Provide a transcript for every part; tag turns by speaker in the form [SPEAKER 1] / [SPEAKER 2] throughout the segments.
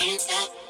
[SPEAKER 1] can't stop.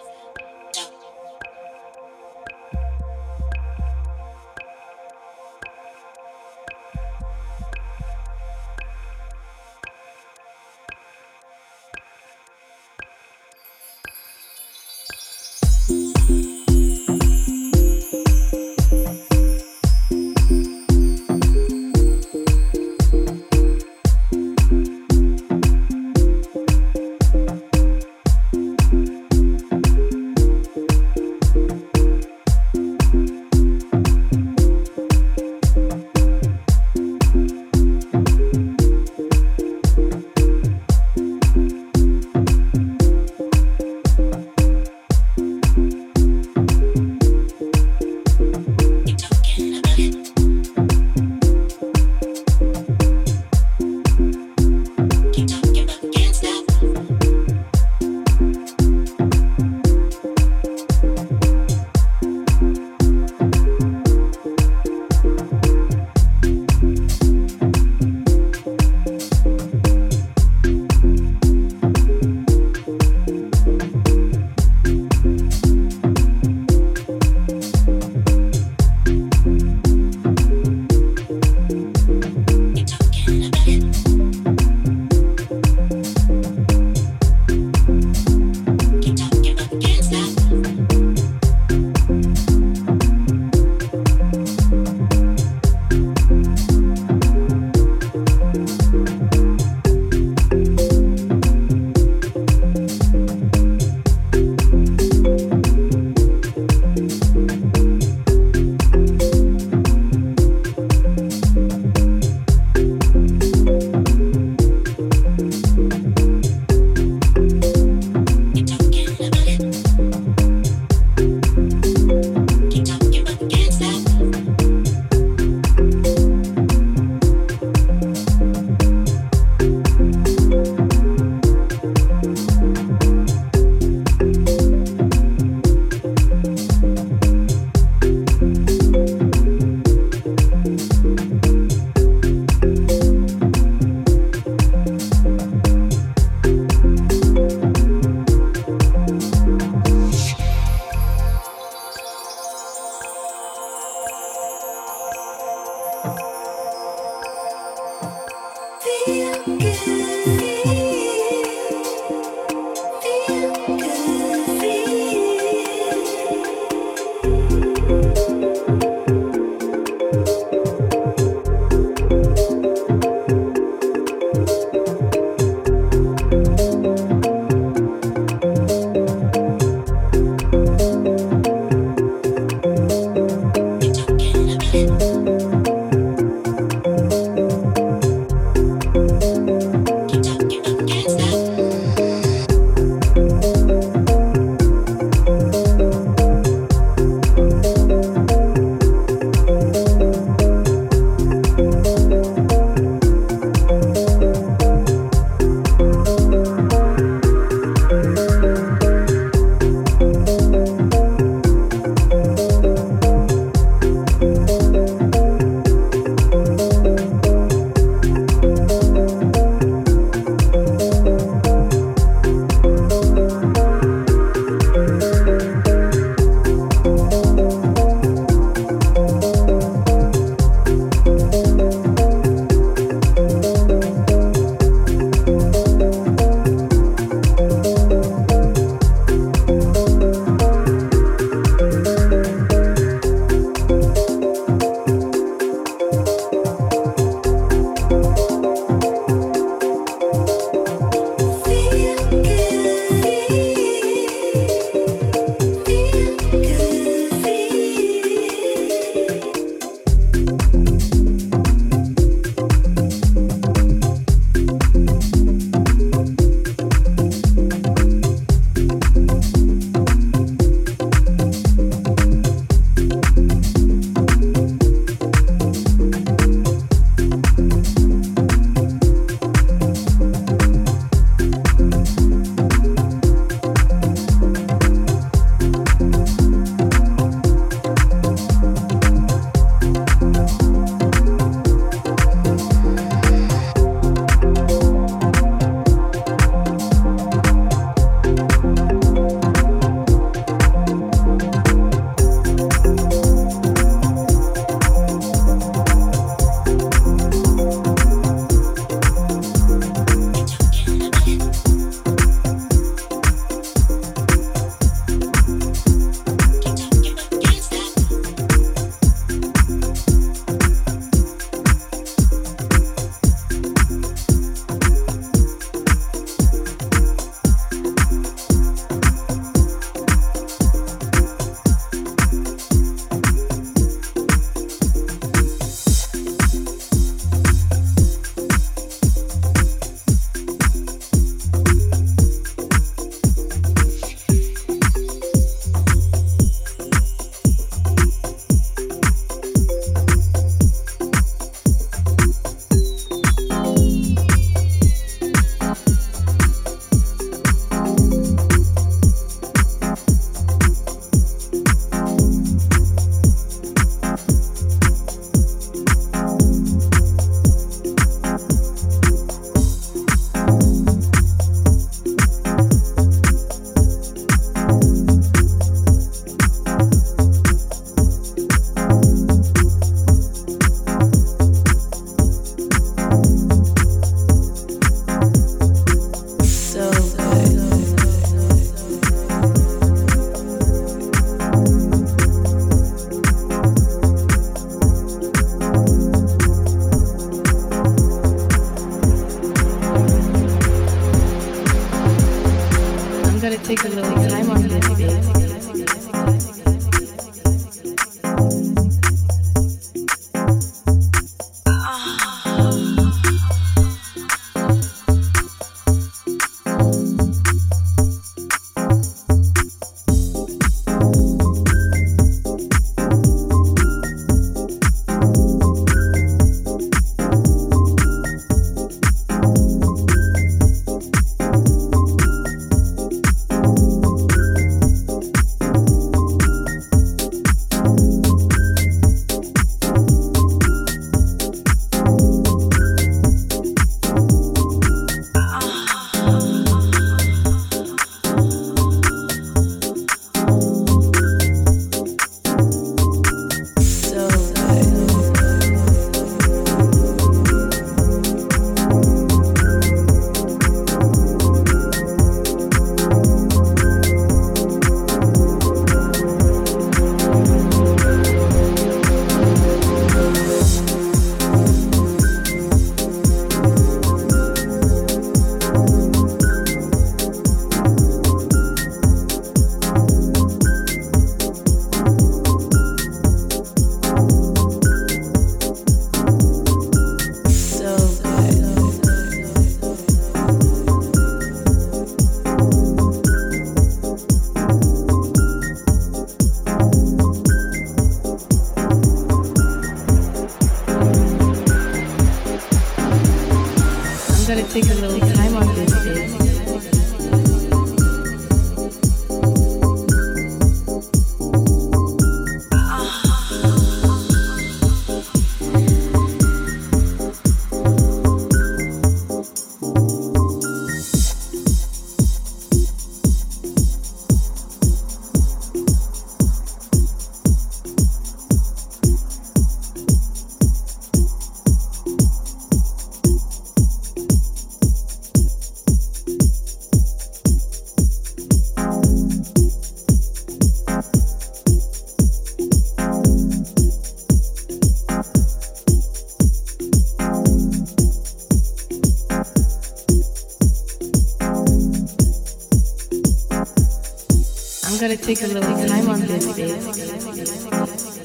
[SPEAKER 1] Gonna take a little time on this, babe.